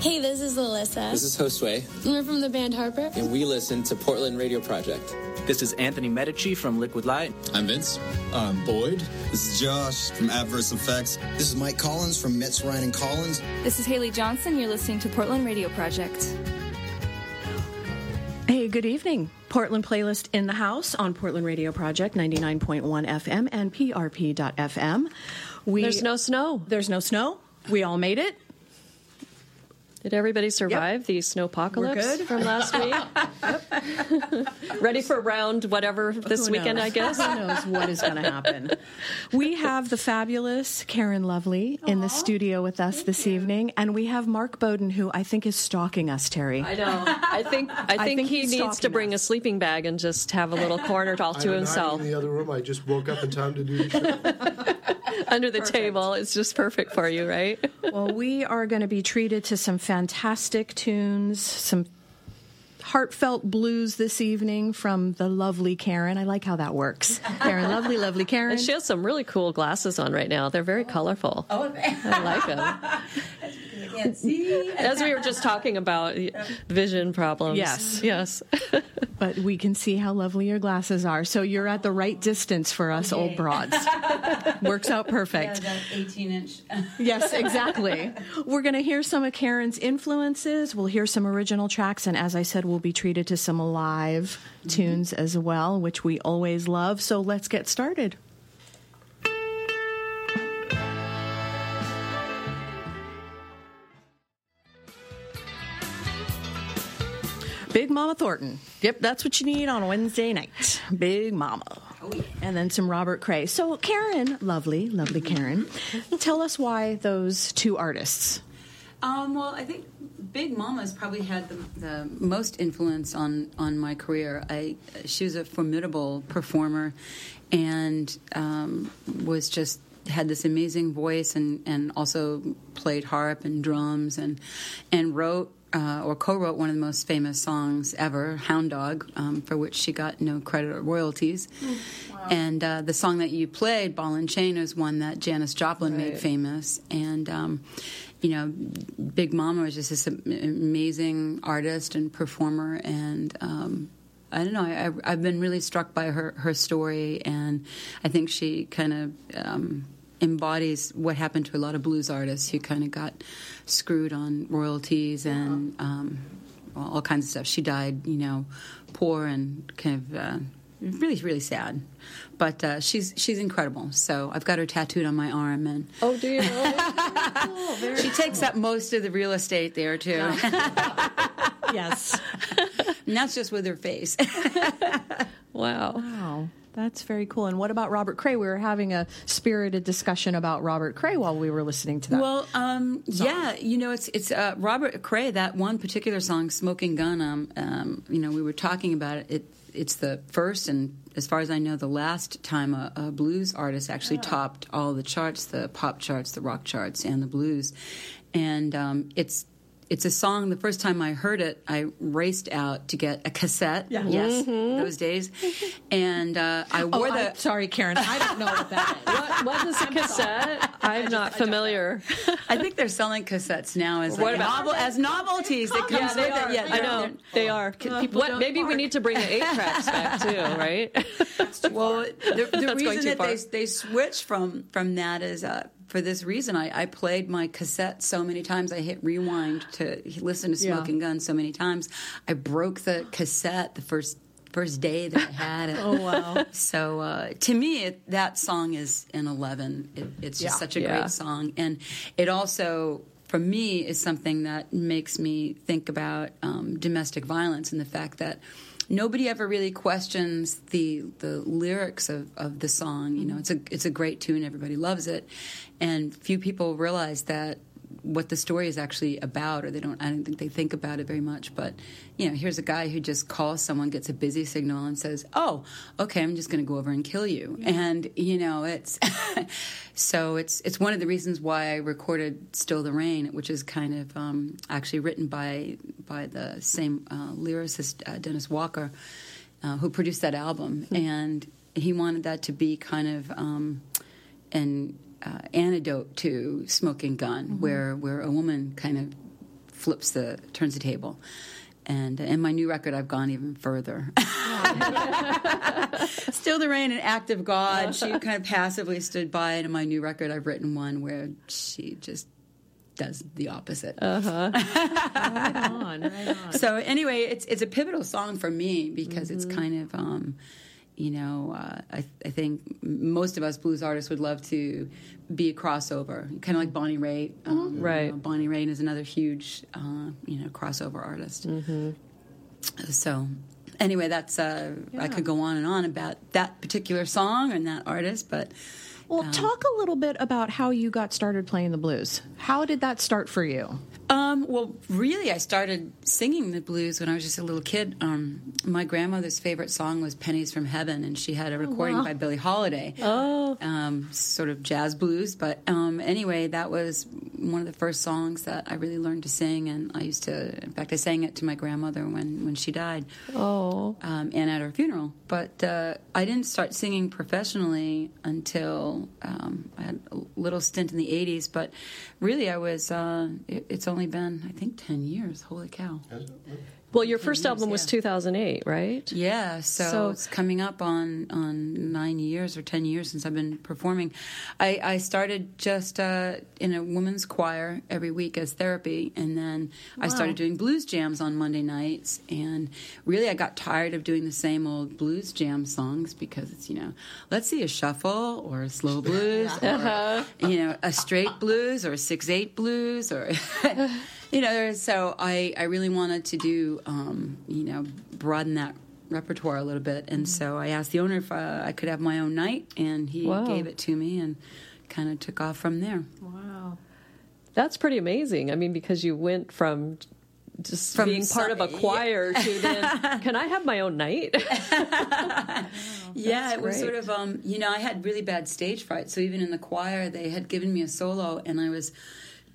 Hey, this is Alyssa. This is Josue. We're from the band Harper. And we listen to Portland Radio Project. This is Anthony Medici from Liquid Light. I'm Vince. I'm Boyd. This is Josh from Adverse Effects. This is Mike Collins from Metz Ryan and Collins. This is Haley Johnson. You're listening to Portland Radio Project. Hey, good evening. Portland playlist in the house on Portland Radio Project 99.1 FM and PRP.FM. We, There's no snow. There's no snow. We all made it. Did everybody survive yep. the snowpocalypse from last week? Ready for round whatever this Who weekend, knows? I guess? Who knows what is going to happen? We have the fabulous Karen Lovely Aww. in the studio with us Thank this you. evening, and we have Mark Bowden, who I think is stalking us, Terry. I know. I think I think, I think he needs to bring us. a sleeping bag and just have a little corner all to I'm himself. in the other room. I just woke up in time to do the show. Under the perfect. table. It's just perfect for you, right? well, we are going to be treated to some fantastic tunes, some heartfelt blues this evening from the lovely Karen. I like how that works. Karen, lovely, lovely Karen. And she has some really cool glasses on right now. They're very colorful. Oh, I like them. can't see. As we were just talking about vision problems. Yes. Yes. but we can see how lovely your glasses are. So you're at the right distance for us Okay. old broads. Works out perfect. Yeah, 18 inch. Yes, exactly. We're going to hear some of Karen's influences. We'll hear some original tracks. And as I said, we'll be treated to some live tunes as well, which we always love. So let's get started. Big Mama Thornton. Yep, that's what you need on a Wednesday night. Big Mama. Oh, yeah. And then some Robert Cray. So, Karen, lovely, lovely Karen, tell us why those two artists. Um, well, I think Big Mama's probably had the, the most influence on, on my career. I she was a formidable performer, and um, was just had this amazing voice, and, and also played harp and drums, and and wrote uh, or co-wrote one of the most famous songs ever, "Hound Dog," um, for which she got no credit or royalties. And uh, the song that you played, "Ball and Chain," is one that Janis Joplin Right. made famous, and. Um, you know, Big Mama was just this amazing artist and performer, and um, I don't know. I, I've been really struck by her her story, and I think she kind of um, embodies what happened to a lot of blues artists who kind of got screwed on royalties and um, all all kinds of stuff. She died, you know, poor and kind of. Uh, Really, really sad, but uh, she's she's incredible. So I've got her tattooed on my arm, and Oh, do you know? she takes up most of the real estate there too. Yes. and that's just with her face. wow. Wow. That's very cool. And what about Robert Cray? We were having a spirited discussion about Robert Cray while we were listening to that. Well, um, yeah, you know, it's it's uh, Robert Cray. That one particular song, "Smoking Gun." Um, um, you know, we were talking about it. it. It's the first and, as far as I know, the last time a, a blues artist actually topped all the charts, the pop charts, the rock charts, and the blues. And um, it's it's a song. The first time I heard it, I raced out to get a cassette. Yeah. Yes, those days, and uh, I oh, wore the. I'm sorry, Karen. I don't know what that is. What, what is a cassette? I'm not familiar. I think they're selling cassettes now as like about- novel, as novelties. It comes Yeah, they with are. it. Yeah, I know they're- they people What, don't maybe we need to bring the eight tracks back too, right? Well, the, the reason that they far. they switched from from that is uh, for this reason. I, I played my cassette so many times. I hit rewind to listen to Yeah. Smoking Gun so many times. I broke the cassette the first first day that I had it. Oh, wow. So uh, to me, it, that song is an eleven. It, it's just Yeah. such a Yeah. great song, and it also. For me, is something that makes me think about um, domestic violence and the fact that nobody ever really questions the the lyrics of, of the song. You know, mm-hmm. it's a it's a great tune, everybody loves it, and few people realize that what the story is actually about, or they don't. I don't think they think about it very much. But you know, here's a guy who just calls someone, gets a busy signal, and says, "Oh, okay, I'm just going to go over and kill you." And you know, it's so it's it's one of the reasons why I recorded "Still the Rain," which is kind of um, actually written by by the same uh, lyricist uh, Dennis Walker, uh, who produced that album, and he wanted that to be kind of um, an uh, antidote to Smoking Gun, where where a woman kind of flips the turns the table. And in my new record, I've gone even further. Still the Rain, an act of God. She kind of passively stood by, and in my new record, I've written one where she just does the opposite. Uh-huh. right on, right on. So anyway, it's it's a pivotal song for me because it's kind of. Um, you know, uh, I, I think most of us blues artists would love to be a crossover, kind of like Bonnie Raitt. Um, you Right. know, Bonnie Raitt is another huge, uh, you know, crossover artist. So, anyway, that's uh, I could go on and on about that particular song and that artist, but Well, talk a little bit about how you got started playing the blues. How did that start for you? Um, well, really, I started singing the blues when I was just a little kid. Um, my grandmother's favorite song was "Pennies from Heaven," and she had a recording wow. by Billie Holiday. Oh. um, sort of jazz blues. But um, anyway, that was one of the first songs that I really learned to sing, and I used to. In fact, I sang it to my grandmother when when she died. Oh. Um, and at her funeral. But uh, I didn't start singing professionally until um, I had a little stint in the 80s. But really, I was, uh, it, it's only been, I think, 10 years. Holy cow. Well, your first years, album was yeah. 2008, right? Yeah, so, So- it's coming up on, on nine years or ten years since I've been performing. I, I started just uh, in a women's choir every week as therapy, and then I started doing blues jams on Monday nights. And really, I got tired of doing the same old blues jam songs because it's you know, let's see a shuffle or a slow blues, or you know, a straight blues or a six eight blues or. You know, so I, I really wanted to do, um, you know, broaden that repertoire a little bit. And so I asked the owner if uh, I could have my own night, and he Wow. gave it to me and kind of took off from there. Wow. That's pretty amazing. I mean, because you went from just From being part of a choir to then, can I have my own night? yeah, it was sort of, um, you know, I had really bad stage fright. So even in the choir, they had given me a solo, and I was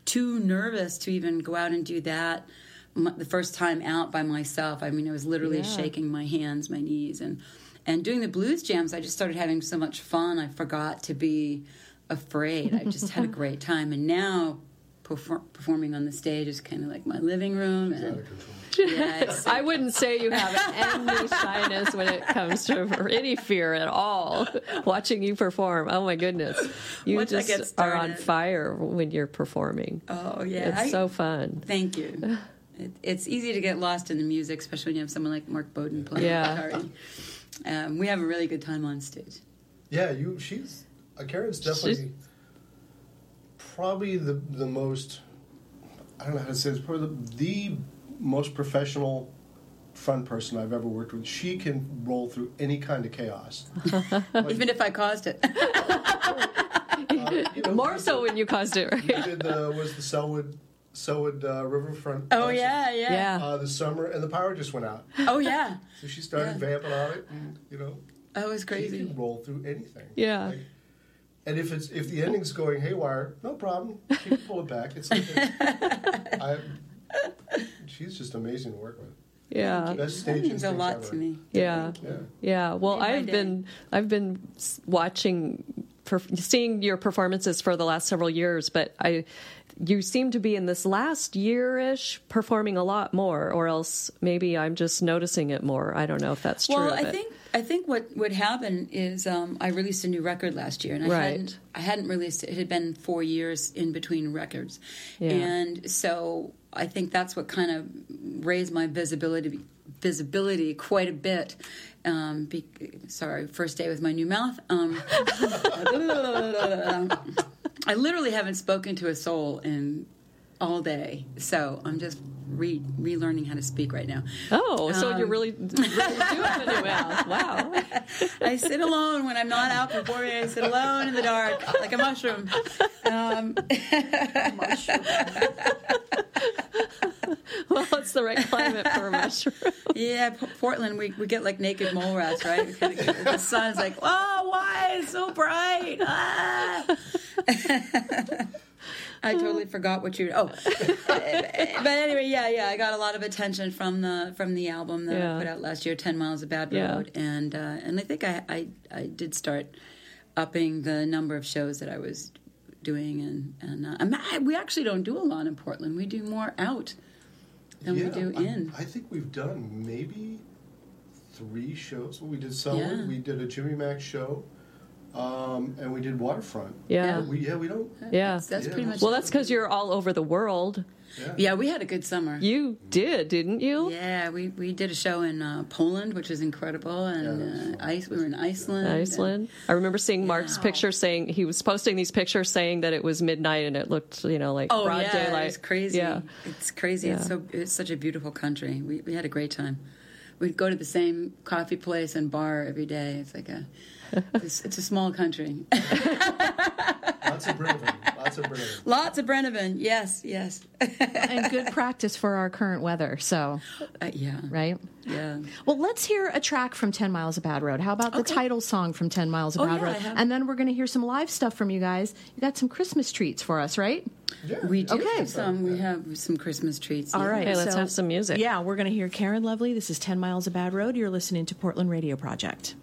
too nervous to even go out and do that the first time out by myself. I mean, I was literally Yeah. shaking my hands, my knees, and and doing the blues jams. I just started having so much fun. I forgot to be afraid. I just had a great time, and now. Perform, performing on the stage is kind of like my living room, and yeah, I wouldn't say you have any shyness when it comes to any fear at all watching you perform. Oh my goodness. You Once just are on fire when you're performing. oh yeah, It's I- so fun. Thank you. It, it's easy to get lost in the music, especially when you have someone like Mark Bowden playing Yeah. guitar. Um, we have a really good time on stage. Yeah, you. She's uh, Karen's definitely She's- probably the the most. I don't know how to say this. Probably the, the most professional front person I've ever worked with. She can roll through any kind of chaos. Even if I caused it. Uh, you know, More so when you caused it, we right? did the was the Sellwood Sellwood uh, Riverfront. oh, concert, yeah, yeah, Yeah. Uh, this summer, and the power just went out. Oh, yeah. So she started Yeah. vamping on it, and you know, That was she crazy. can roll through anything. Yeah. Like, and if it's if the ending's going haywire, no problem. She can pull it back. It's like I, she's just amazing to work with. Yeah. Best That means a lot ever. to me. Yeah. Yeah. Yeah. Well, Made I've day. been I've been watching per, seeing your performances for the last several years, but I you seem to be in this last year-ish performing a lot more or else maybe I'm just noticing it more. I don't know if that's true. Well, I but- think I think what what happened is um, I released a new record last year, and I Right. hadn't I hadn't released it. It had been four years in between records, Yeah. and so I think that's what kind of raised my visibility visibility quite a bit. Um, be, sorry, first day with my new mouth. Um, I literally haven't spoken to a soul in all day, so I'm just re relearning how to speak right now. Oh, so Um, you're really, really doing new mouth. Wow. I sit alone when I'm not out performing. I sit alone in the dark like a mushroom. Um, Well, it's the right climate for a mushroom. yeah, P- Portland, we, we get like naked mole rats, right? The sun's like, oh, why? It's so bright. Ah. I totally forgot what you. Oh, but anyway, yeah, yeah. I got a lot of attention from the from the album that Yeah. I put out last year, Ten Miles of Bad Yeah. Road, and uh, and I think I, I I did start upping the number of shows that I was doing, and and uh, I'm- we actually don't do a lot in Portland. We do more out than yeah, we do I, in. I think we've done maybe three shows. We did Summer, Yeah. we did a Jimmy Mak show, um, and we did Waterfront. Yeah. We, yeah, we don't. Yeah. That's, that's pretty much. Well, that's because you're all over the world. yeah, yeah. we had a good summer. You did, didn't you? Yeah, we, we did a show in uh, Poland, which is incredible, and uh, ice. We were in Iceland. Iceland. I remember seeing Mark's picture saying he was posting these pictures saying that it was midnight and it looked, you know, like Oh broad yeah, daylight. it's crazy. Yeah. It's crazy. It's so it's such a beautiful country. We we had a great time. We'd go to the same coffee place and bar every day. It's like a it's, it's a small country. Lots of Brennivin. Lots of Brennivin. Lots of Brennivin. Yes, yes. and good practice for our current weather. So, Uh, yeah, right? yeah. Well, let's hear a track from 10 Miles of Bad Road. How about the title song from 10 Miles of Oh, Bad yeah, Road? And then we're going to hear some live stuff from you guys. You got some Christmas treats for us, right? Yeah. We do Okay. have some. We have some Christmas treats. All yeah. right. Okay, let's so- have some music. Yeah, we're going to hear Karen Lovely. This is 10 Miles of Bad Road. You're listening to Portland Radio Project.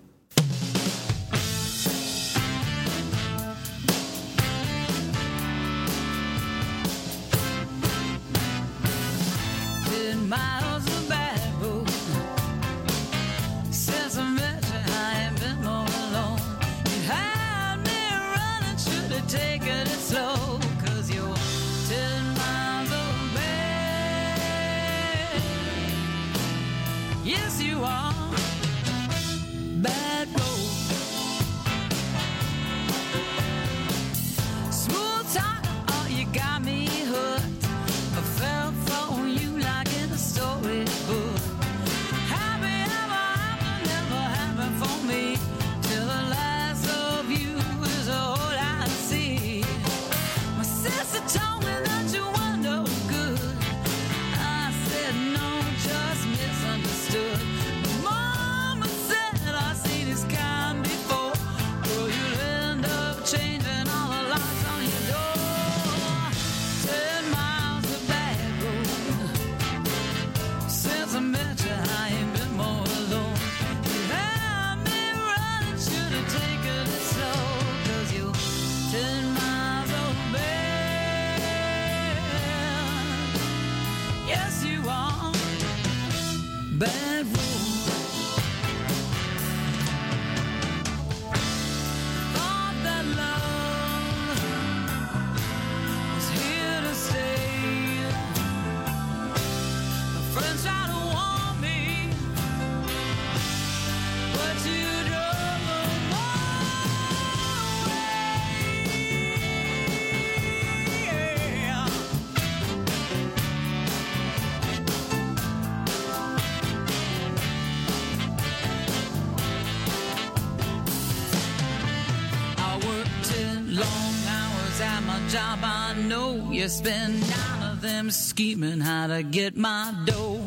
Spend nine of them scheming how to get my dough.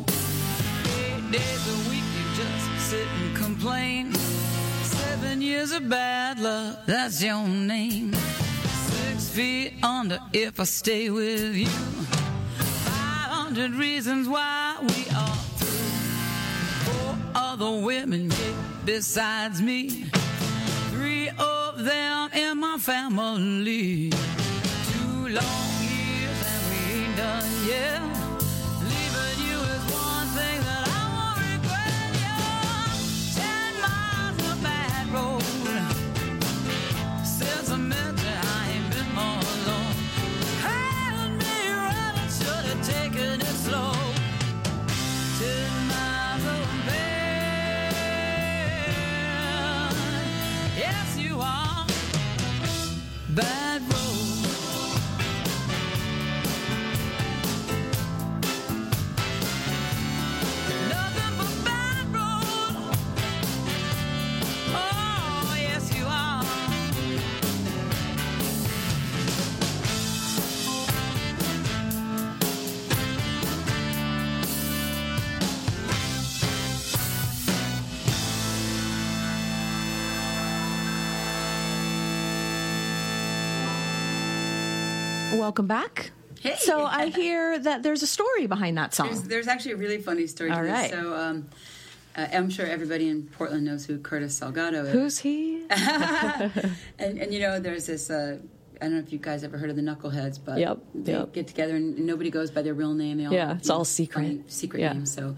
Eight days a week you just sit and complain. Seven years of bad luck, that's your name. Six feet under if I stay with you. Five hundred reasons why we are through. Four other women besides me. Three of them in my family. Two long done Welcome back. Hey. So I hear that there's a story behind that song. There's, there's actually a really funny story to All this. So um, uh, I'm sure everybody in Portland knows who Curtis Salgado is. Who's he? and, and you know, there's this uh, I don't know if you guys ever heard of the Knuckleheads, but Yep, they yep. get together and nobody goes by their real name. They all Yeah, it's know, all secret. secret Yeah. names. So,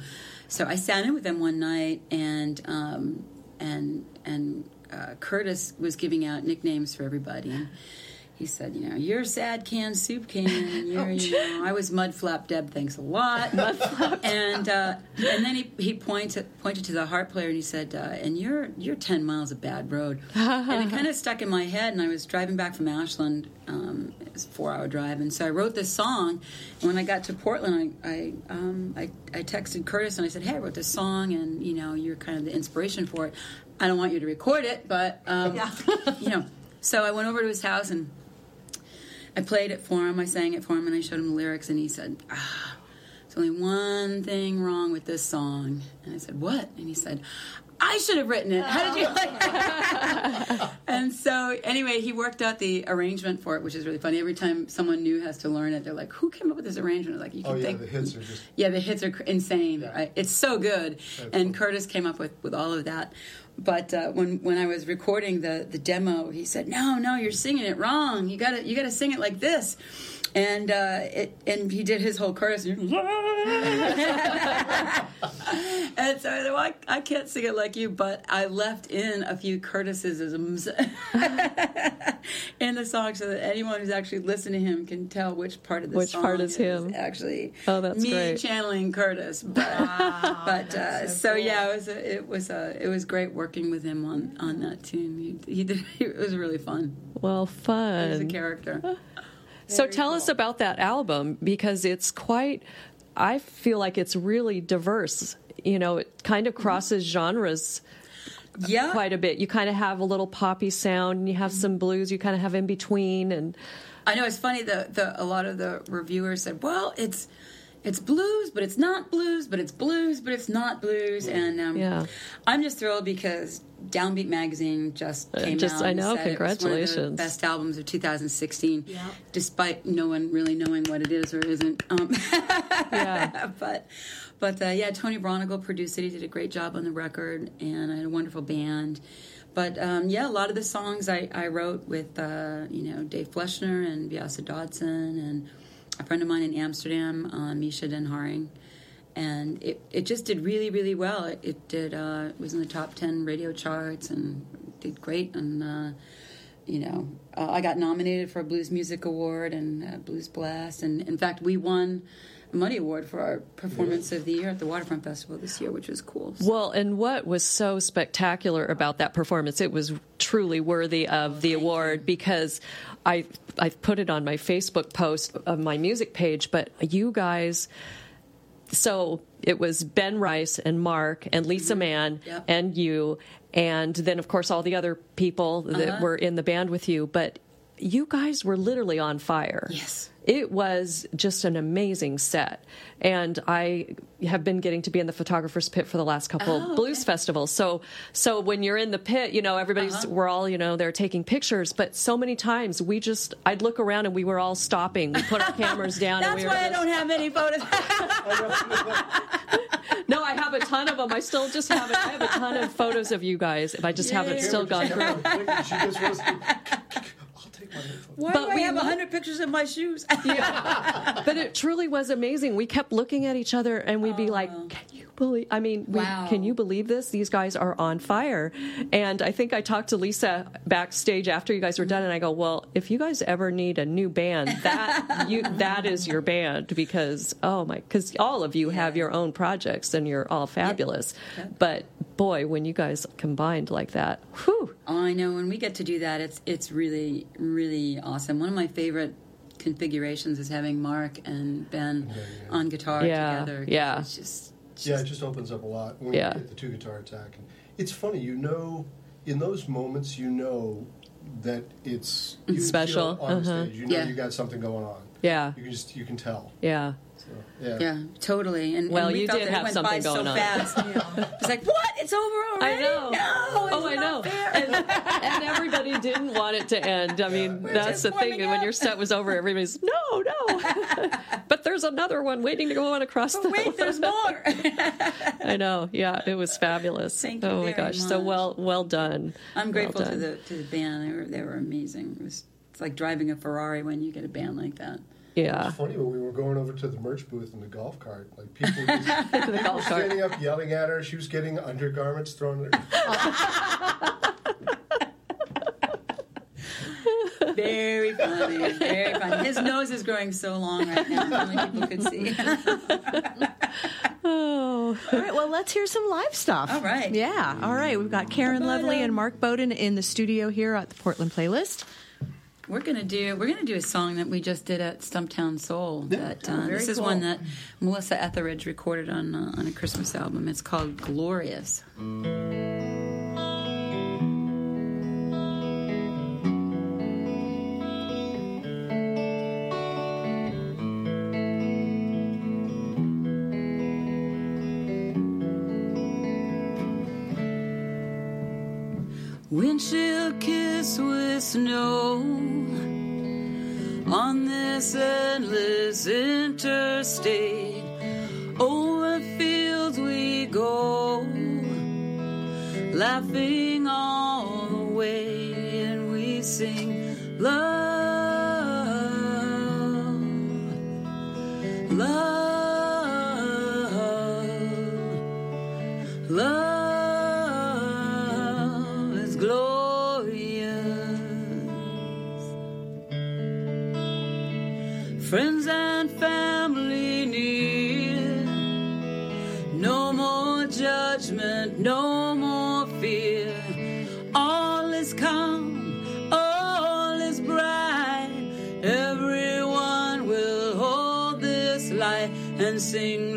so I sat in with them one night, and um, and and uh, Curtis was giving out nicknames for everybody. He said, you know, you're sad can soup can. You're, you know, I was mud flap Deb. Thanks a lot. and uh, and then he, he pointed pointed to the harp player and he said, uh, and you're you're ten miles of bad road. and it kind of stuck in my head. And I was driving back from Ashland. Um, it was a four hour drive, and so I wrote this song. And when I got to Portland, I I, um, I I texted Curtis and I said, hey, I wrote this song, and you know, you're kind of the inspiration for it. I don't want you to record it, but um, you know. So I went over to his house and I played it for him. I sang it for him, and I showed him the lyrics, and he said, ah, "There's only one thing wrong with this song." And I said, "What?" And he said, "I should have written it. How did you like?" and so, anyway, he worked out the arrangement for it, which is really funny. Every time someone new has to learn it, they're like, "Who came up with this arrangement?" Like you can Oh yeah, think. the hits are just. Yeah, the hits are insane. Yeah. Right? It's so good. That's and cool. Curtis came up with, with all of that. But uh, when when I was recording the, the demo, he said, "No, no, you're singing it wrong. You got to you got to sing it like this." And uh, it and he did his whole Curtis. and so I said, well, I, I can't sing it like you, but I left in a few Curtisisms in the song so that anyone who's actually listening to him can tell which part of the Which song part is him. actually Oh, that's me great. channeling Curtis. But, but uh, so, yeah, it was a, it was a, it was great working with him on, on that tune. He, he did, it was really fun. Well, fun. was a character. So Very tell us about that album because it's quite. I feel like it's really diverse. You know, it kind of mm-hmm. crosses genres Yeah, quite a bit. You kind of have a little poppy sound, and you have some mm-hmm. blues. You kind of have in between, and I know it's funny. The, the a lot of the reviewers said, "Well, it's it's blues, but it's not blues, but it's blues, but it's not blues." And um, Yeah. I'm just thrilled because Downbeat magazine just Uh, came just- out. I and know, said It was one of the congratulations. best albums of 2016, despite no one really knowing what it is or isn't. Um, yeah, but but uh, yeah, Tony Braunagel produced it. He did a great job on the record, and I had a wonderful band. But um, yeah, a lot of the songs I, I wrote with uh, you know Dave Fleschner and Vyasa Dodson and a friend of mine in Amsterdam, uh, Mischa den Haring. And it, it just did really really well. It, it did uh, was in the top ten radio charts and did great. And uh, you know, uh, I got nominated for a Blues Music Award and Blues Blast, and in fact, we won a Muddy Award for our performance of the year at the Waterfront Festival this year, which was cool. So- Well, and what was so spectacular about that performance? It was truly worthy of the award because I I've put it on my Facebook post of my music page, but you guys so it was Ben Rice and Mark and mm-hmm. Lisa Mann Yep. and you and then of course all the other people that uh-huh. were in the band with you, but you guys were literally on fire. Yes. It was just an amazing set. And I have been getting to be in the photographer's pit for the last couple Oh, blues festivals. So so when you're in the pit, you know, everybody's Uh-huh. we're all, you know, they're taking pictures, but so many times we just I'd look around and we were all stopping. We put our cameras down and That's we were why I just- don't have any photos. No, I have a ton of them. I still just have I have a ton of photos of you guys. If I just haven't still gone through. She just wants to. Why But do I we have love- hundred pictures of my shoes? But it truly was amazing. We kept looking at each other and we'd be like, "Can you believe? I mean, we, Wow. can you believe this? These guys are on fire." And I think I talked to Lisa backstage after you guys were done, and I go, "Well, if you guys ever need a new band, that you that is your band because oh my, because all of you have your own projects and you're all fabulous. But boy, when you guys combined like that, whew, Oh, I know. When we get to do that, it's it's really really awesome. One of my favorite configurations is having Mark and Ben on guitar together. Yeah, together. 'cause yeah. It's just, Yeah, it just opens up a lot when Yeah. we get the two guitar attack. And it's funny, you know, in those moments, you know that it's you Special, feel on the uh-huh. stage. You know Yeah. you got something going on. yeah, You can just you can tell. yeah. So, yeah. yeah, totally. And Well, and we you felt did that have it went something by so going on. fast. It's like what? It's over already? I know. No, oh, I know. not fair. And, and everybody didn't want it to end. I mean, that's the thing. warming When your set was over, everybody's no, no. but there's another one waiting to go on across the. Wait, there's more. I know. Yeah, it was fabulous. Thank you oh my very gosh, so well, well done. I'm Well grateful to the to the band. They were they were amazing. It was It's like driving a Ferrari when you get a band like that. Yeah. It's funny when we were going over to the merch booth in the golf cart, like people, were just, The people golf cart. standing up yelling at her. She was getting undergarments thrown at her. Very funny, very funny. His nose is growing so long right now. Only people could see. Oh, all right. Well, let's hear some live stuff. All right. Yeah. All right. We've got Karen Lovely and Mark Bowden in the studio here at the Portland Playlist. We're gonna do we're gonna do a song that we just did at Stumptown Soul. That uh, Oh, this is cool. one that Melissa Etheridge recorded on uh, on a Christmas album. It's called Glorious. Windshield kiss with snow on this endless interstate. Over fields we go, laughing all the way, and we sing Friends and family near. No more judgment, no more fear. All is calm, all is bright. Everyone will hold this light and sing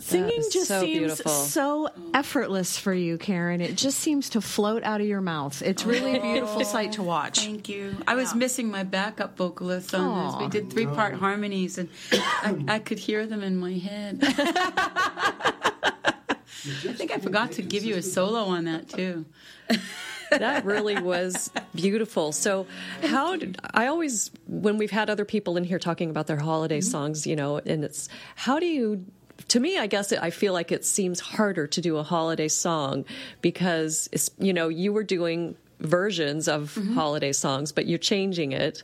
Singing just so seems beautiful. so effortless for you, Karen. It just seems to float out of your mouth. It's oh, really a beautiful sight to watch. Thank you. I was missing my backup vocalist on this. We did three part oh. harmonies, and I, I could hear them in my head. I think I forgot to give you a solo on that too. that really was beautiful. So, how did I always, when we've had other people in here talking about their holiday mm-hmm. songs, you know, and it's how do you, to me, I guess I feel like it seems harder to do a holiday song because, you know, you were doing versions of holiday songs, but you're changing it.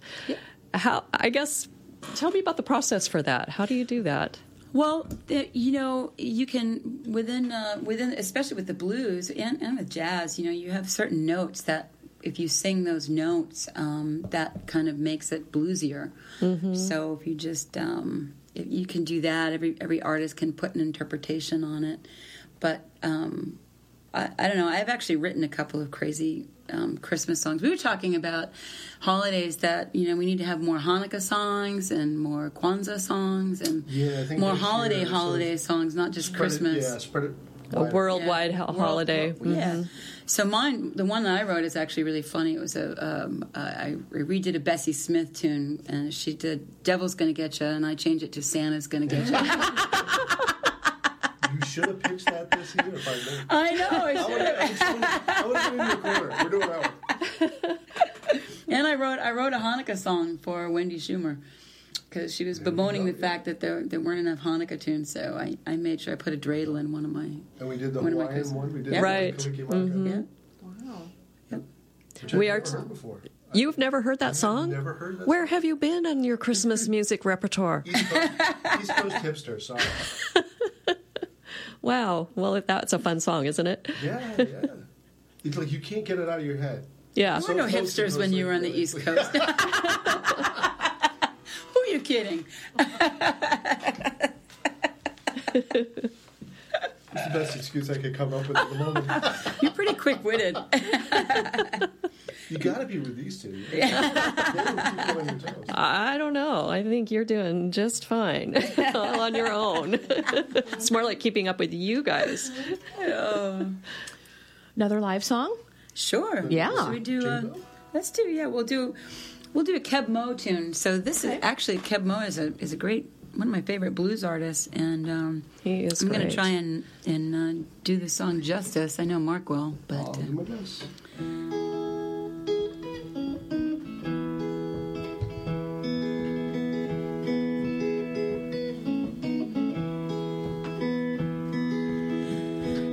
How, I guess, tell me about the process for that. How do you do that? Well, you know, you can within uh, within especially with the blues and, and with jazz, you know, you have certain notes that if you sing those notes, um, that kind of makes it bluesier. So if you just um, you can do that, every every artist can put an interpretation on it. But um, I, I don't know. I've actually written a couple of crazy um, Christmas songs. We were talking about holidays that you know we need to have more Hanukkah songs and more Kwanzaa songs and Yeah, I think more this year holiday it's holiday songs, not just Spread it- Christmas. yeah, spread it. A worldwide Yeah. ho- World- holiday. world- Yeah. So mine, the one that I wrote is actually really funny. It was a um, uh, I redid a Bessie Smith tune, and she did "Devil's Gonna Get You," and I changed it to "Santa's Gonna Get You." You should have pitched that this year if I knew. I know. I have I would have been in your corner. We're doing that one. And I wrote I wrote a Hanukkah song for Wendy Schumer because she was bemoaning the fact that there there weren't enough Hanukkah tunes. So I, I made sure I put a dreidel in one of my. And we did the one of my Hawaiian one. We did Yeah. the Right. Kalikimaka, Mhm. Yeah. which I've We are never t- heard before. You've never heard that song? never heard that Where have you been on your Christmas music repertoire? East Coast, East Coast hipster. Sorry. Wow. Well, if that's a fun song, isn't it? Yeah, yeah. It's like you can't get it out of your head. Yeah. There were no hipsters when you were on the East Coast. Who are you kidding? It's the best excuse I could come up with at the moment. You're pretty quick witted. You got to be with these two. They don't keep you on your toes. I don't know. I think you're doing just fine all on your own. it's more like keeping up with you guys. Another live song? Sure. Yeah. Should we do? Uh, let's do. Yeah, we'll do. We'll do a Keb Mo tune. So this is actually Keb Mo is a is a great one of my favorite blues artists, and um, He is I'm going to try and and uh, do the song justice. I know Mark will, but uh, do my best.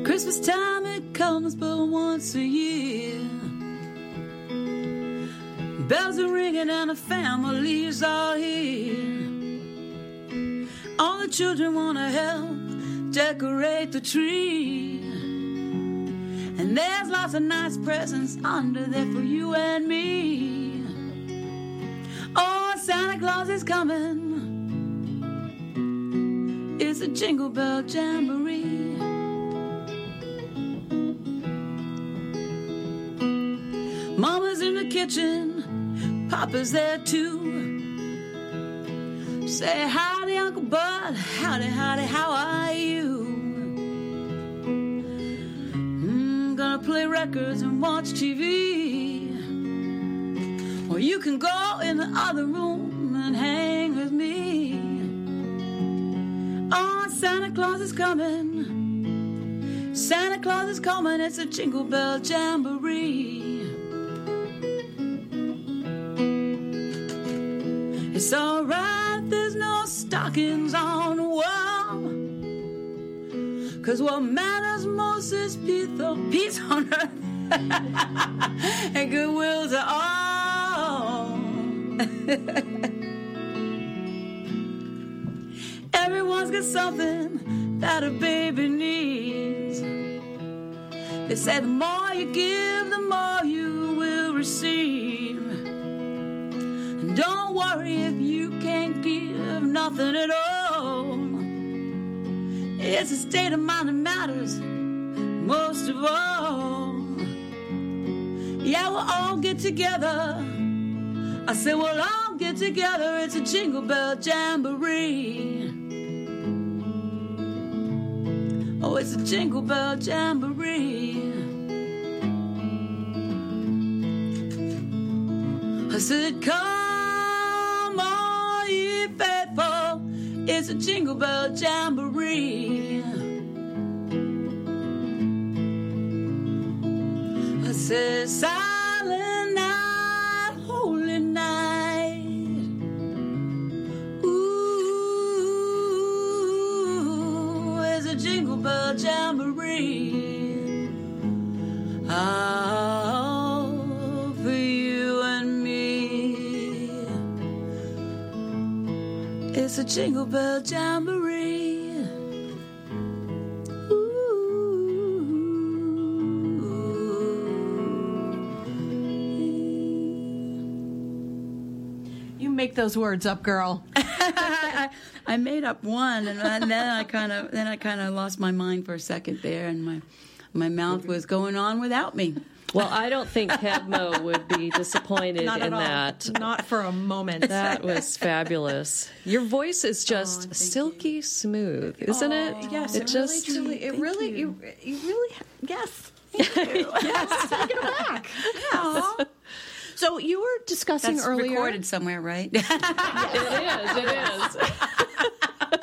Christmas time it comes but once a year. Bells are ringing and the families are here. All the children want to help decorate the tree. And there's lots of nice presents under there for you and me. Oh, Santa Claus is coming. It's a jingle bell jamboree. Mama's in the kitchen, Papa's there too. Say howdy, Uncle Bud. Howdy, howdy, how are you? Mm, gonna play records and watch TV. Or you can go in the other room and hang with me. Oh, Santa Claus is coming. Santa Claus is coming. It's a jingle bell jamboree. It's alright, there's no stockings on wall. Cause what matters most is peace on, peace on earth and goodwill to all. Everyone's got something that a baby needs. They say the more you give, the more you will receive. Don't worry if you can't give nothing at all. It's a state of mind that matters most of all. Yeah, we'll all get together. I said we'll all get together. It's a jingle bell jamboree. Oh, it's a jingle bell jamboree. I said, Come faithful. It's a jingle bell jamboree. I said, Silent night, holy night. Ooh, it's a jingle bell jamboree. A jingle bell jamboree. You make those words up, girl. I, I made up one, and then I kind of then I kind of lost my mind for a second there, and my my mouth was going on without me. Well, I don't think Kebmo would be disappointed Not in all. that. Not for a moment. That was fabulous. Your voice is just oh, silky smooth, isn't it? Oh, yes, it it just really, truly, it really, you. you, really, yes. yes, take it back. Yes. So you were discussing That's earlier. recorded somewhere, right? it is. It is.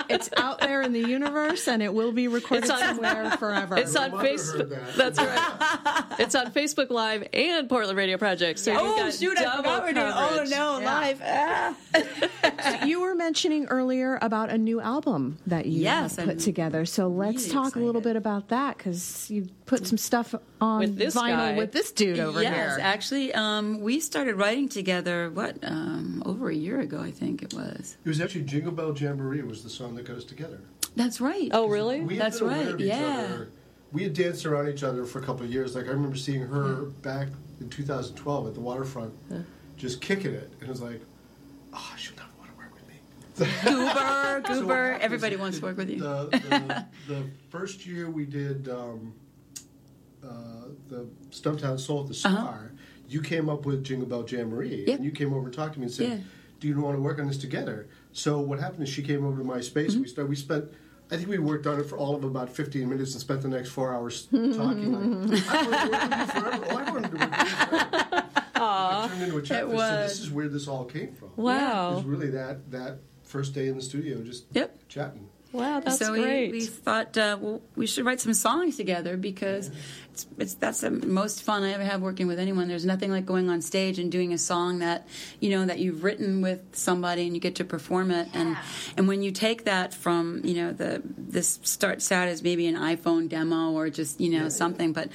It it's out there in the universe, and it will be recorded It's on- somewhere forever. It's on Facebook. that. That's right. it's on Facebook Live and Portland Radio Project. So you've Oh got shoot! I forgot we're doing. Oh coverage. no, live. Ah. you were mentioning earlier about a new album that you Yes, have put I'm together. So let's really talk a little bit about that because you put some stuff on With this vinyl guy. with this dude over yes, here. actually, um, we started writing together. What um, over a year ago, I think it was. It was actually Jingle Bell Jamboree was the song that goes together. That's right. Oh, really? We had been aware right, of each yeah. other. We had danced around each other for a couple of years. Like I remember seeing her back in 2012 at the waterfront, just kicking it, and it was like, oh, she'll never want to work with me. Goober, Goober. happens Everybody is wants to work with you. The, the, the first year we did um, uh, the Stumptown Soul at the Star, Uh-huh. you came up with Jingle Bell Jamboree, Yeah. and you came over and talked to me and said, Yeah. "Do you want to work on this together?" So what happened is she came over to my space. Mm-hmm. We started. We spent. I think we worked on it for all of about 15 minutes and spent the next four hours talking. Like, I wanted to work with you forever. Oh, I wanted to work with you forever. It turned into a chat. So was. this is where this all came from. Wow. It Wow. was really that that first day in the studio, just Yep. chatting. Wow, that's so great. We, we thought, uh, well, we should write some songs together because it's, it's that's the most fun I ever have working with anyone. There's nothing like going on stage and doing a song that you know that you've written with somebody and you get to perform it. And and when you take that from you know the this starts out as maybe an iPhone demo or just you know something, but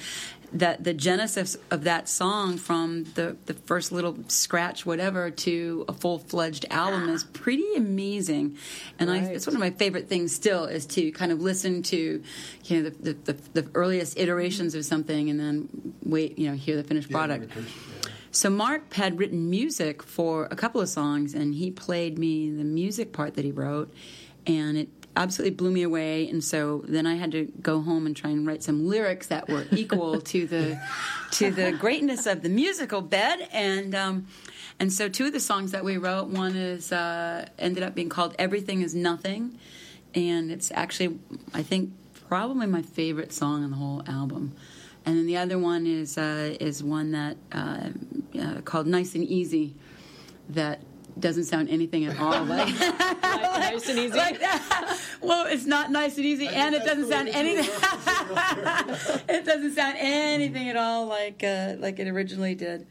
that the genesis of that song from the, the first little scratch whatever to a full fledged album is pretty amazing, and I, it's one of my favorite things still is to kind of listen to you know the, the, the, the earliest iterations of something and then wait you know hear the finished product. So Mark had written music for a couple of songs, and he played me the music part that he wrote, and it absolutely blew me away. And so then I had to go home and try and write some lyrics that were equal to the to the greatness of the musical bed. And um, and so two of the songs that we wrote, one is uh, ended up being called "Everything Is Nothing," and it's actually I think probably my favorite song on the whole album. And then the other one is uh, is one that uh, uh, called "Nice and Easy," that doesn't sound anything at all like nice and easy. like. Well, it's not nice and easy, and it doesn't sound anything. it doesn't sound anything at all like uh, like it originally did.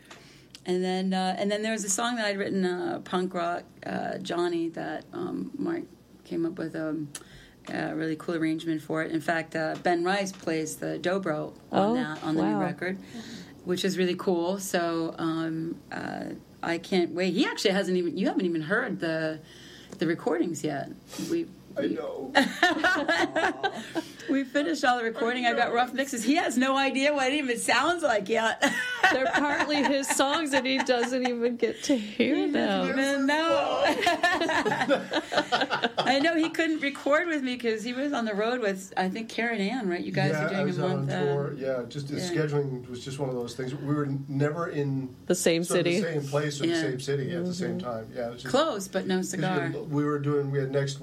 And then uh, and then there was a song that I'd written, uh, punk rock uh, Johnny, that um, Mark came up with um, a really cool arrangement for it. In fact, uh, Ben Rice plays the dobro on Oh, that on the new record, which is really cool. So um, uh, I can't wait. He actually hasn't even you haven't even heard the the recordings yet. We I know. we finished all the recording. I've got rough mixes. He has no idea what it even sounds like yet. They're partly his songs, and he doesn't even get to hear them. even know. I know he couldn't record with me because he was on the road with I think Karen Ann, right? You guys yeah, are I doing was a month. on uh, yeah, just the yeah. scheduling was just one of those things. We were never in The same sort of city. the same place or Yeah. the same city at the same time. Yeah, it was just, close but no cigar. We, we were doing. We had next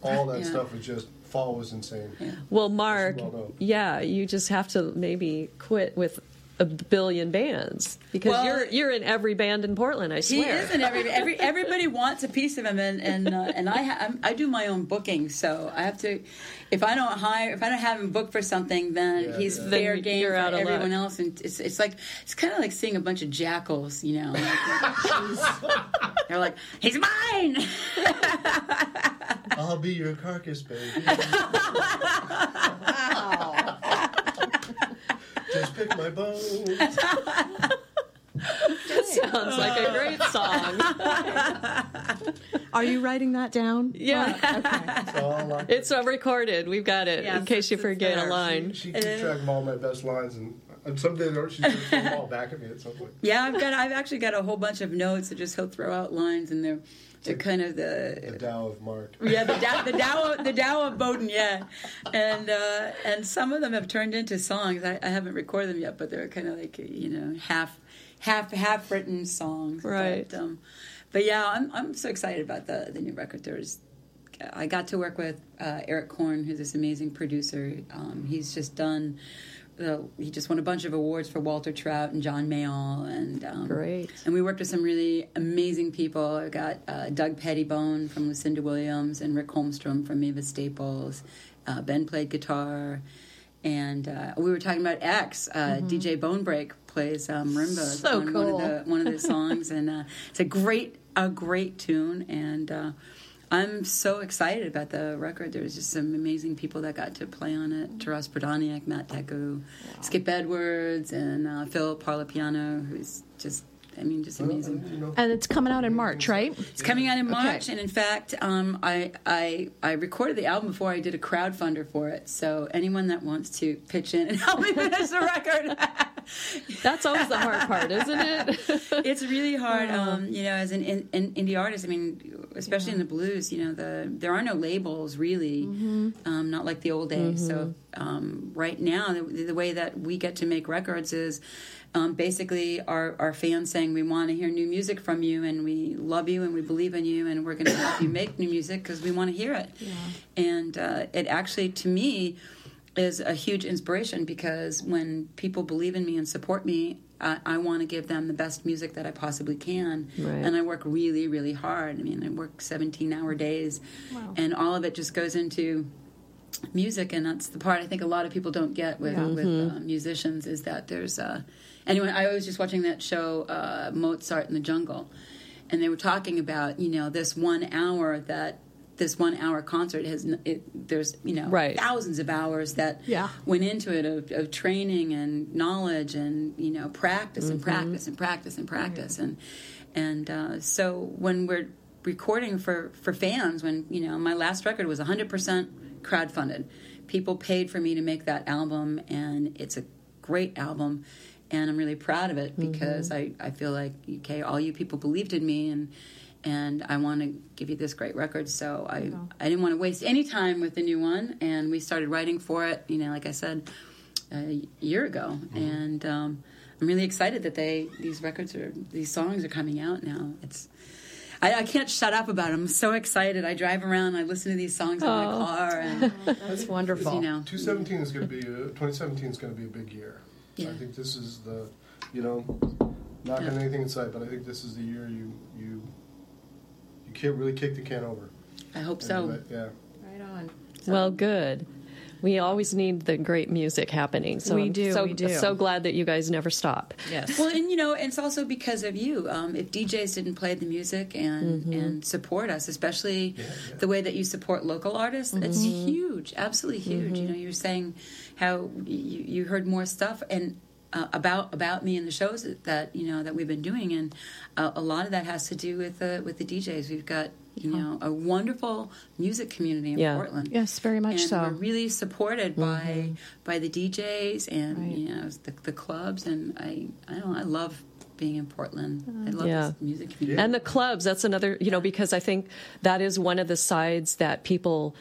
walls. All that Yeah. stuff was just fall was insane. Well, Mark, well yeah, you just have to maybe quit with a billion bands because Well- you're you're in every band in Portland. I swear, He swear. is in every, every everybody wants a piece of him, and and uh, and I ha- I'm- I do my own booking, so I have to. If I don't hire, if I don't have him booked for something, then Yeah, he's yeah. fair Then game you're for everyone luck. else, and it's it's like it's kind of like seeing a bunch of jackals, you know. Like, they're like, he's mine. I'll be your carcass, baby. Just pick my bones. Sounds like a great song. Are you writing that down? Yeah, That's all it's uh, recorded. We've got it Yes, in case you it's forget a line. She keeps track of all my best lines, and, and someday they're- she's going to throw them all back at me at some point. yeah, I've got I've actually got a whole bunch of notes that just he'll throw out lines, and they're they're kind of The the Tao of Mark. yeah the Dow, the Dow the Dow of Bowden yeah, and uh, and some of them have turned into songs. I, I haven't recorded them yet, but they're kind of like you know half half half written songs. Right. But, um, but yeah, I'm I'm so excited about the the new record. There's I got to work with uh, Eric Corne, who's this amazing producer. Um, he's just done uh, he just won a bunch of awards for Walter Trout and John Mayall, and um, Great. And we worked with some really amazing people. I got uh, Doug Pettibone from Lucinda Williams and Rick Holmstrom from Mavis Staples. Uh, ben played guitar, and uh, we were talking about X. Uh, DJ Bonebrake plays um, Mm-hmm. So on one cool. of the one of the songs, and uh, it's a great a great tune, and uh, I'm so excited about the record. There's just some amazing people that got to play on it: Taras Prodaniuk, Matt Tecu, Skip Edwards, and uh, Phil Parlapiano, who's just. I mean, just amazing. And it's coming out in March, right? It's coming out in Okay. March, and in fact, um, I, I I recorded the album before I did a crowdfunder for it. So anyone that wants to pitch in and help me finish the record, That's always the hard part, isn't it? it's really hard. Um, you know, as an, in, an indie artist, I mean, especially in the blues, you know, the there are no labels really, um, not like the old days. So um, right now, the, the way that we get to make records is. Um, basically, our, our fans saying we want to hear new music from you, and we love you, and we believe in you, and we're going to help you make new music because we want to hear it. And uh, it actually, to me, is a huge inspiration because when people believe in me and support me, I, I want to give them the best music that I possibly can. Right. And I work really, really hard. I mean, I work 17 hour days, and all of it just goes into music. And that's the part I think a lot of people don't get with, with uh, musicians is that there's. Uh, anyway, I was just watching that show, uh, Mozart in the Jungle, and they were talking about, you know, this one hour that. This one hour concert has it, there's you know Right. thousands of hours that Yeah. went into it of, of training and knowledge and you know practice and Mm-hmm. practice and practice and practice and and uh, so when we're recording for for fans when you know my last record was 100% crowdfunded people paid for me to make that album and it's a great album and I'm really proud of it because I, I feel like okay all you people believed in me and and I want to give you this great record. So I, I didn't want to waste any time with the new one, and we started writing for it. You know, like I said, a year ago, and um, I'm really excited that they these records are these songs are coming out now. It's I, I can't shut up about them. I'm so excited. I drive around, I listen to these songs in my car, and That's wonderful. you know, 2017 is going to be a, 2017 is going to be a big year. Yeah. I think this is the, you know, not Yeah. anything in sight, but I think this is the year you you you can't really kick the can over. I hope And so. let- yeah. Right on. Well, good. We always need the great music happening. So We I'm do, So, we do. so glad that you guys never stop. Yes. Well, and you know, it's also because of you. Um, if DJs didn't play the music and Mm-hmm. and support us, especially the way that you support local artists, it's Mm-hmm. huge, absolutely huge. You know, you're saying how you, you heard more stuff and. Uh, about about me and the shows that, that you know that we've been doing, and uh, a lot of that has to do with the with the DJs. We've got you know a wonderful music community in Yeah. Portland. Yes, very much and so. We're really supported mm-hmm. by by the DJs and Right. you know the, the clubs, and I I don't I love being in Portland. I uh-huh. love Yeah. this music community. And the clubs, that's another, you know, because I think that is one of the sides that people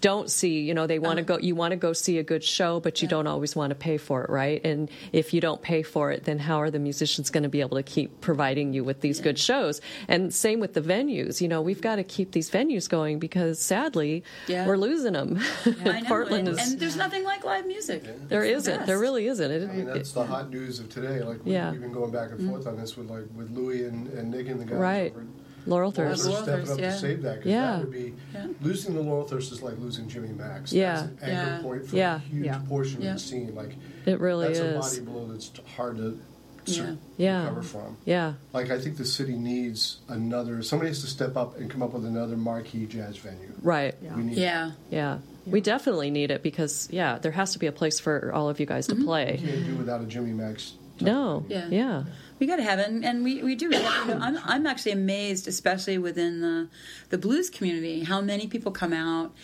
don't see. You know, they want to uh-huh. go, you want to go see a good show, but you don't always want to pay for it, right? And if you don't pay for it, then how are the musicians going to be able to keep providing you with these good shows? And same with the venues. You know, we've got to keep these venues going because sadly, Yeah. we're losing them. I know, Portland and, is. and there's nothing like live music. there it's isn't There really isn't. It, I mean, that's the hot news of today. Like we, Yeah. we've been going back and forth mm-hmm. on this with like with Louis and, and Nick and the guys. Right. over at Laurel Laurel Thirst. Thirst stepping Laurel up Thirst, to yeah. save that because Yeah. that would be Yeah. losing the Laurel Thirst is like losing Jimmy Mak's. Yeah. that's an anchor Yeah. point for Yeah. a huge Yeah. portion Yeah. of the scene. Like It really is. that's is. a body blow that's hard to sur- Yeah. recover from. Yeah. Like I think the city needs another. Somebody has to step up and come up with another marquee jazz venue. Right. We need Yeah. Yeah. We definitely need it because, yeah, there has to be a place for all of you guys to Mm-hmm. play. You can't do without a Jimmy Mak's. No. venue. Yeah. Yeah. We got to have it, and, and we, we do. We have, you know, I'm I'm actually amazed, especially within the the blues community, how many people come out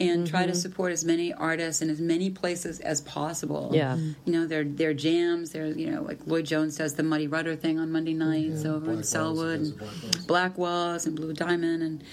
and try Mm-hmm. to support as many artists in as many places as possible. Yeah. you know, their their jams. Their you know, like Lloyd Jones does the Muddy Rudder thing on Monday nights over in Black Walls, Sellwood, and Black Walls. Black Walls and Blue Diamond, and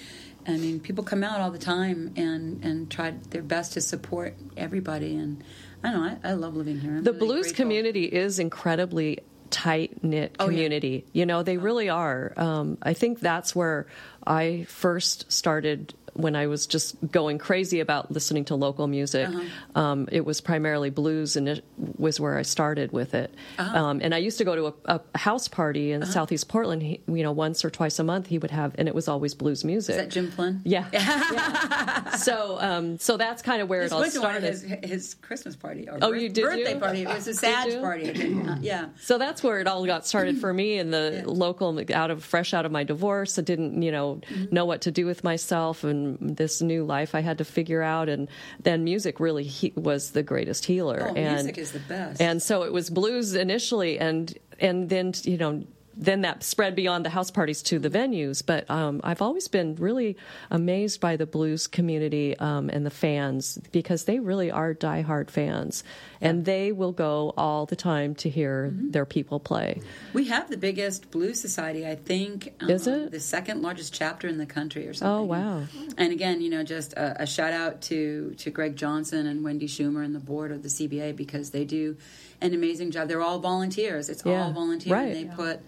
I mean, people come out all the time and and try their best to support everybody. And I don't know, I, I love living here. I'm The really blues grateful. community is incredibly tight knit Oh, yeah. community. You know, they really are. Um, I think that's where I first started when I was just going crazy about listening to local music, um, it was primarily blues, and it was where I started with it. Um, and I used to go to a, a house party in Southeast Portland. He, you know, once or twice a month, he would have, and it was always blues music. Is that Jim Flynn? Yeah. Yeah. so, um, so that's kind of where His it all went to one of started. his, his Christmas party or Oh, birth- you did birthday you? party. It was a sad party. Yeah. So that's where it all got started for me in the local, out of fresh out of my divorce. I didn't, you know, Mm-hmm. know what to do with myself and this new life I had to figure out. And then music really he- was the greatest healer. Oh, and, music is the best. And so it was blues initially, and and then you know. Then that spread beyond the house parties to the venues, but um, I've always been really amazed by the blues community um, and the fans because they really are diehard fans, and they will go all the time to hear Mm-hmm. their people play. We have the biggest blues society, I think. um, Is it? the second largest chapter in the country, or something? Oh wow! And again, you know, just a, a shout out to to Greg Johnson and Wendy Schumer and the board of the CBA because they do an amazing job. They're all volunteers. It's Yeah, all volunteer. right. And they put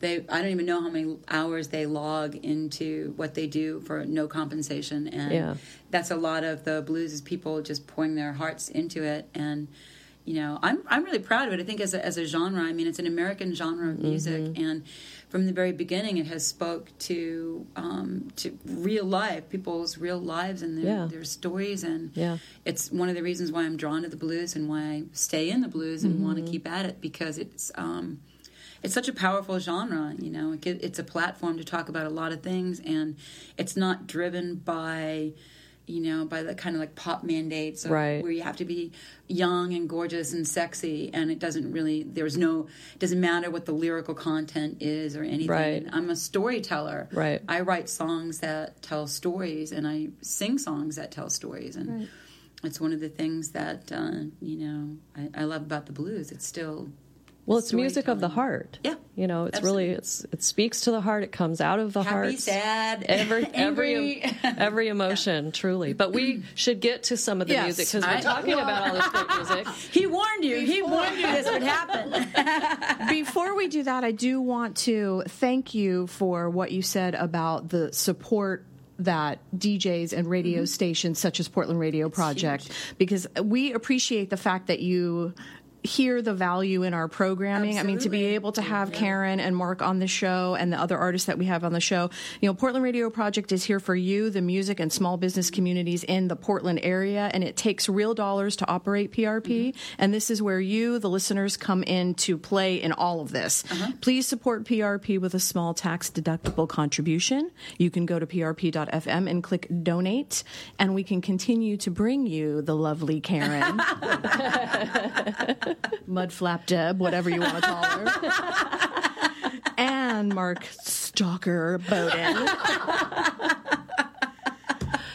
they I don't even know how many hours they log into what they do for no compensation and Yeah. that's a lot of the blues is people just pouring their hearts into it and you know i'm i'm really proud of it i think as a, as a genre i mean it's an american genre of music Mm-hmm. and from the very beginning it has spoke to um, to real life people's real lives and their, Yeah. their stories and Yeah. it's one of the reasons why i'm drawn to the blues and why i stay in the blues and want Mm-hmm. to keep at it because it's um, it's such a powerful genre you know it's a platform to talk about a lot of things and it's not driven by you know by the kind of like pop mandates of Right. where you have to be young and gorgeous and sexy and it doesn't really there's no it doesn't matter what the lyrical content is or anything Right. i'm a storyteller Right. i write songs that tell stories and i sing songs that tell stories and it's one of the things that uh, you know I, I love about the blues it's still Well, it's music of the heart. Yeah, you know, it's really it's it speaks to the heart. It comes out of the Happy, heart. sad, every every every emotion, truly. But we should get to some of the Yes. music because we're I- talking about all this great music. he warned you he warned you this would happen Before we do that, I do want to thank you for what you said about the support that DJs and radio mm-hmm. stations such as Portland Radio Project because we appreciate the fact that you hear the value in our programming. I mean to be able to have Karen and Mark on the show and the other artists that we have on the show. You know, Portland Radio Project is here for you, the music and small business communities in the Portland area and it takes real dollars to operate PRP mm-hmm. and this is where you the listeners come in to play in all of this. Uh-huh. Please support PRP with a small tax deductible contribution. You can go to prp.fm and click donate and we can continue to bring you the lovely Karen Mudflap Deb, whatever you want to call her. and Mark Stalker Bowden.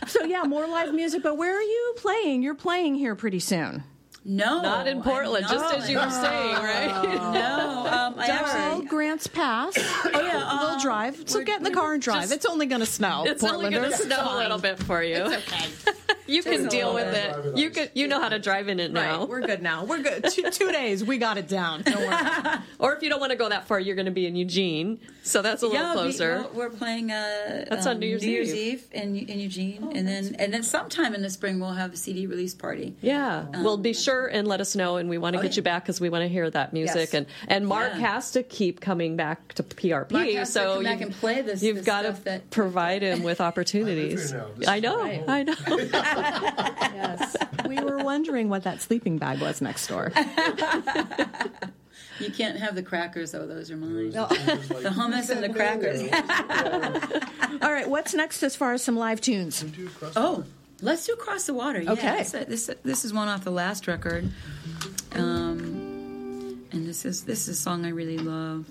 so yeah, more live music, but where are you playing? You're playing here pretty soon. no Not in Portland, I'm just as you were saying, right? no um, I Well, actually Grants Pass. Oh yeah, we'll drive. So get in the car and drive. it's only going to snow. It's only going to snow a little bit for you. It's okay. You can deal with little it. You could. You know how to drive in it now. Right, we're good now. We're good. Two, two days, we got it down. Don't worry. Or if you don't want to go that far, you're going to be in Eugene, so that's a little yeah, closer. we're, we're playing. Uh, That's on New Year's Eve. Eve in, in Eugene, and then and then sometime in the spring we'll have a CD release party. Yeah, well, be sure and let us know, and we want to Oh, get yeah. you back because we want to hear that music. Yes. And and Mark Yeah. has to keep coming back to PRP, Mark has to so come back you've- and play this- You've this got to that- provide him with opportunities. here now. This I know. I know. yes. We were wondering what that sleeping bag was next door. You can't have the crackers though; those are mine. The The hummus and the crackers. All right, what's next as far as some live tunes? Oh, let's do "Across the Water." Yeah, Okay. this, this this is one off the last record, um, and this is this is a song I really love.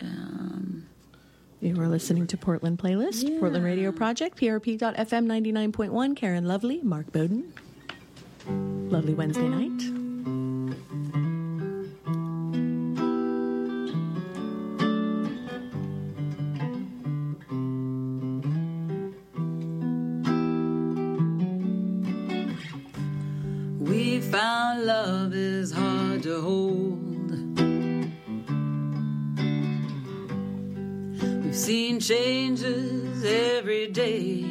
Um, You are listening to Portland Playlist, Portland Radio Project, PRP.FM 99.1. Karen Lovely, Mark Bowden. Lovely Wednesday night. we found love is hard to hold. scene changes every day.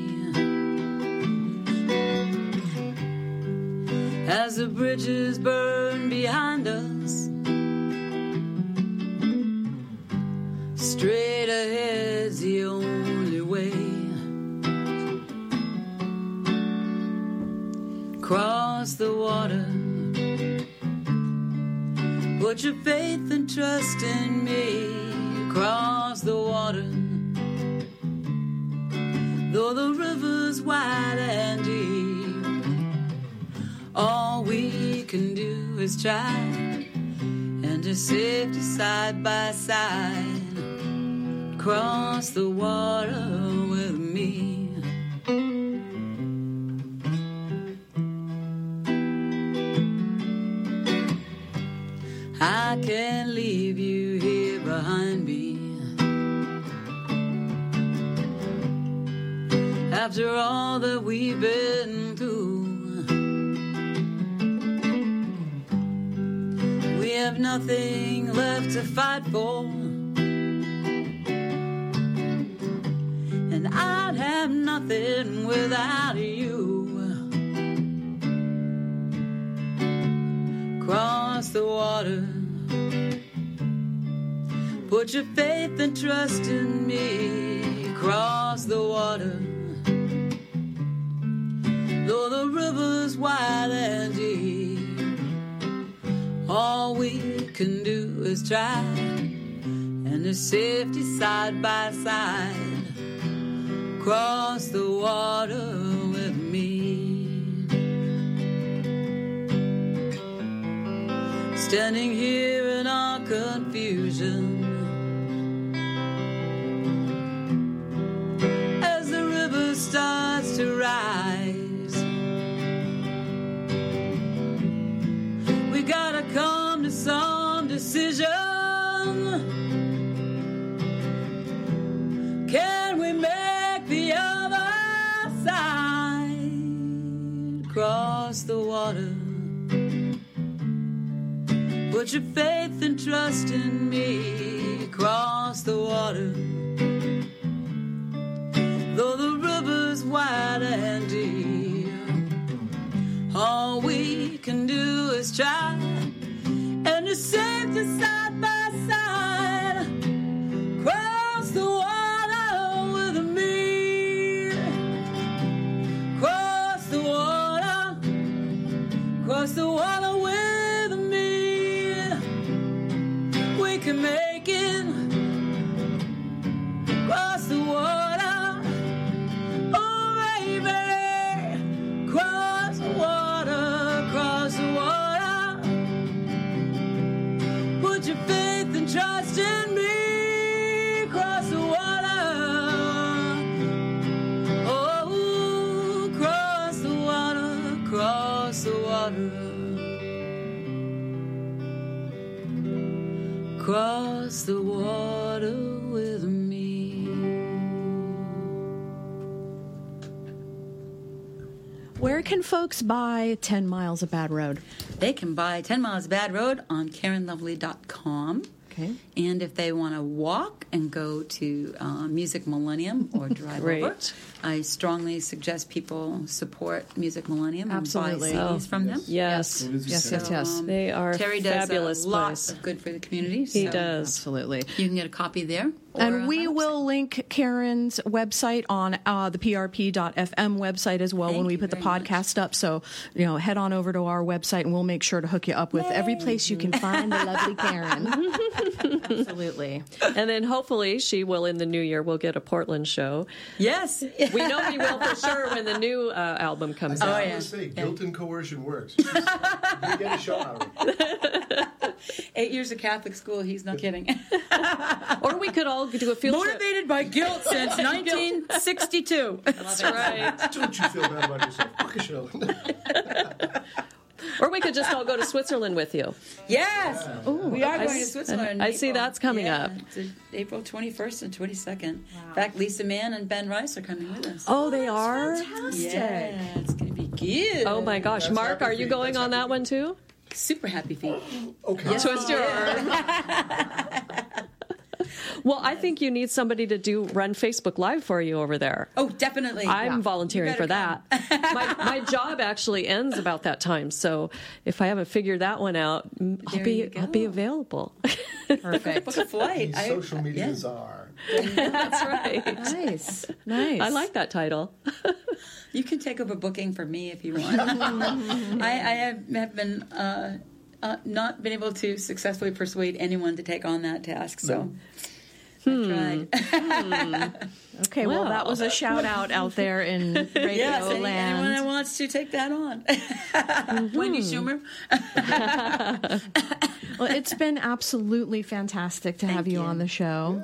As the bridges burn behind us, straight ahead's the only way. Cross the water. Put your faith and trust in me. Cross Though the river's wide and deep, all we can do is try and to safety side by side. Cross the water After all that we've been through, we have nothing left to fight for. And I'd have nothing without you. Cross the water. Put your faith and trust in me. Cross the water. Though the river's wide and deep, all we can do is try. And the safety side by side. Cross the water with me. Standing here in our confusion. Put your faith and trust in me. Cross the water. Though the river's wide and deep, all we can do is try and to save the can folks buy 10 Miles of Bad Road? They can buy 10 Miles of Bad Road on KarenLovely.com. Okay. And if they want to walk and go to uh, Music Millennium or drive Great. over, I strongly suggest people support Music Millennium Absolutely. and buy Oh, CDs from them. Yes. Yes, yes, yes. Um, They are Terry does fabulous a lot place. of good for the community. He so does. Absolutely. You can get a copy there. Or And we will link Karen's website on uh, the PRP.FM website as well when we put the very much. podcast up. So, you know, head on over to our website and we'll make sure to hook you up with every place you can find the lovely Karen. Absolutely. And then hopefully she will in the new year. We'll get a Portland show. Yes. We know we will for sure when the new uh, album comes I out. was yeah. gonna say, guilt and coercion works. you get a show out of it. Eight years of Catholic school. He's not kidding. Or we could all do a field trip. Motivated by guilt since 1962. That's right. Don't you feel bad about yourself? Book a. Or we could just all go to Switzerland with you. Yes, oh. we are I going to Switzerland. in I see that's coming Yeah, up. it's, April 21st and 22nd. In fact, Lisa Mann and Ben Rice are coming with us. Oh, they are? Fantastic. yeah, it's going to be good. Oh my gosh. That's Mark, are you feet. going That's on that happy one too? super happy feet. Okay. Twist your arm. Well, I think you need somebody to do run Facebook Live for you over there. Oh, definitely. I'm Yeah. volunteering for better that. my, my job actually ends about that time, so if I haven't figured that one out, I'll There be I'll be available. Perfect. Book a flight. The I- social media yeah. czar. That's right. Nice, nice. I like that title. You can take over booking for me if you want. I, I have, have been uh, uh, not been able to successfully persuade anyone to take on that task. So hmm. I tried. Hmm. Hmm. Okay, well, Wow. that was a shout out out there in radio yes, any, land. anyone that wants to take that on. Wendy mm-hmm. Schumer. Well, it's been absolutely fantastic to have you, you. on the show.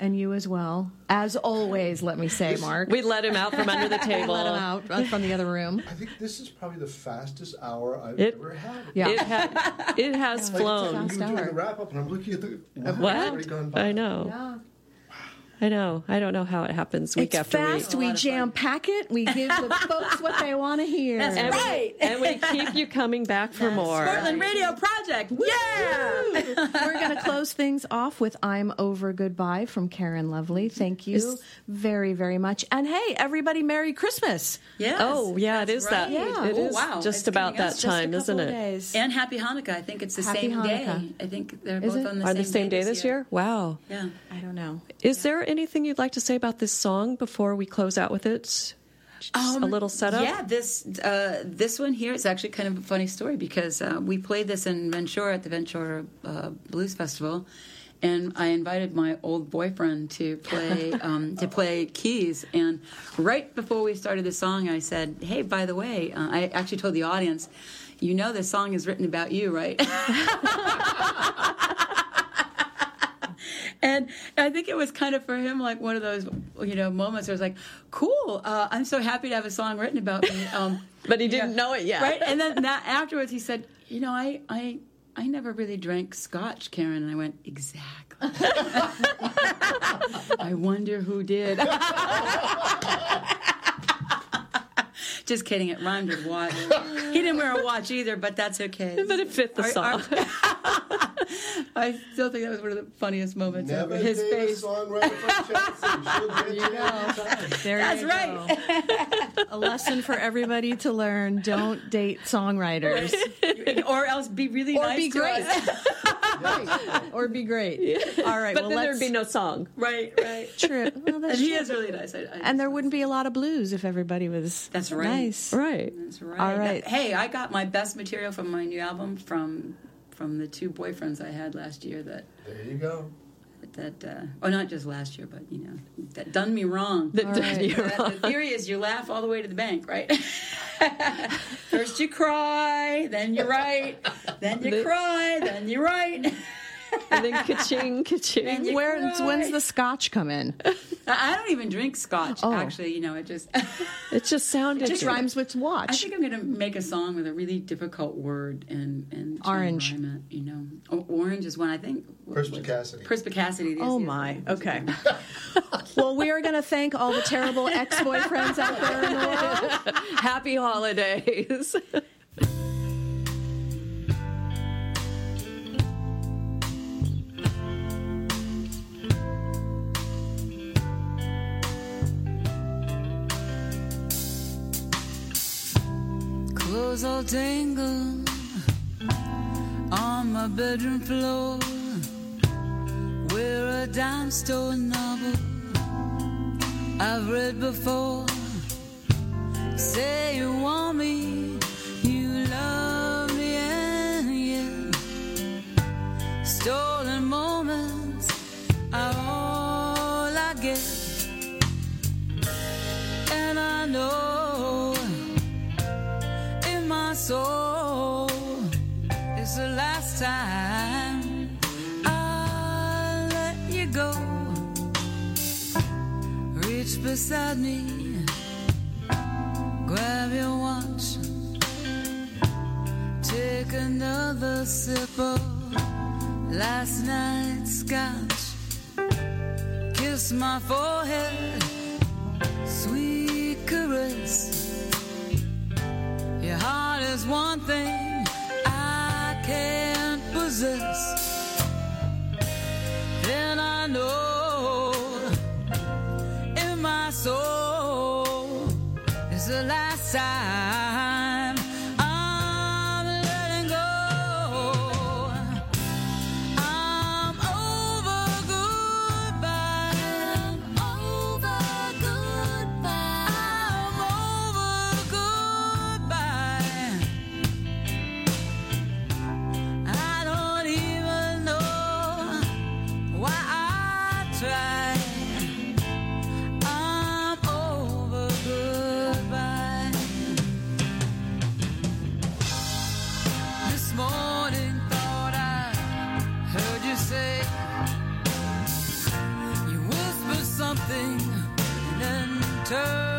And you as well. As always, let me say, Mark. We let him out from under the table. Let him out uh, from the other room. I think this is probably the fastest hour I've It- ever had. Yeah. It, ha- it has Like, flown. You were doing hour. the wrap up, and I'm looking at the. Wow, What? already gone by. I know. Yeah. I know. I don't know how it happens week It's after fast. week. We fast, we jam pack it. We give the folks what they want to hear. That's And, right. we, and we keep you coming back for more. Portland Radio Project. Yeah. We're going to close things off with I'm Over Goodbye from Karen Lovely. Thank you Is- very, very much. And hey, everybody, Merry Christmas. Yes, Oh, yeah, it that's is that. right. Yeah. It Oh, is wow. just It's about that just Just a time, isn't it? days. And Happy Hanukkah. I think it's the Happy same day. Hanukkah. I think they're Is both it? on the same day. Are same the same day this year? Wow. Yeah. I don't know. Is there anything you'd like to say about this song before we close out with it? Just a little setup? Um, Yeah, this uh, this one here is actually kind of a funny story because uh, we played this in Ventura at the Ventura uh, Blues Festival, and I invited my old boyfriend to play um, to play keys. And right before we started the song, I said, "Hey, by the way," uh, I actually told the audience, "You know, this song is written about you, right?" And I think it was kind of for him like one of those, you know, moments where it's like, cool, uh, I'm so happy to have a song written about me. Um, But he didn't know it yet. Right? And then that, afterwards he said, you know, I, I, I never really drank scotch, Karen. And I went, exactly. I wonder who did. Just kidding. It rhymed with watch. He didn't wear a watch either, but that's okay. But it fit the Our- song. I still think that was one of the funniest moments Never ever. His face. songwriter from Chelsea. You anytime. There That's you right. go. a lesson for everybody to learn. Don't date songwriters. or else be really or nice be to great. us. or be great. All right. But well, then there'd be no song. right, right. true. Well, that's And he true. is really nice. I, I, And there wouldn't be a lot of blues if everybody was That's right. nice. Right. That's right. All right. Hey, I got my best material from my new album from from the two boyfriends I had last year that There you go. that uh, oh not just last year but you know that done me wrong. That All done right. you That- wrong. the theory is you laugh all the way to the bank, right? First you cry, then you write, then you cry, then you write. And then ka-ching, ka-ching. you Where when's the scotch come in? I I don't even drink scotch. Oh. Actually, you know, it just. It just sounded It just good. rhymes with watch. I think I'm going to make a song with a really difficult word and and Orange. it, you know, o- orange is one I think. Perspicacity. Perspicacity. Oh my. Okay. well, we are going to thank all the terrible ex-boyfriends out there in the world. Happy holidays. Clothes all tangled on my bedroom floor. Wear a dime store novel I've read before. Say you want me, you love me, and yet stolen moments are all I get. And I know soul. It's the last time I'll let you go. Reach beside me, grab your watch, take another sip of last night's scotch. Kiss my forehead, sweet caress. Your heart is one thing I can't possess. Then I know you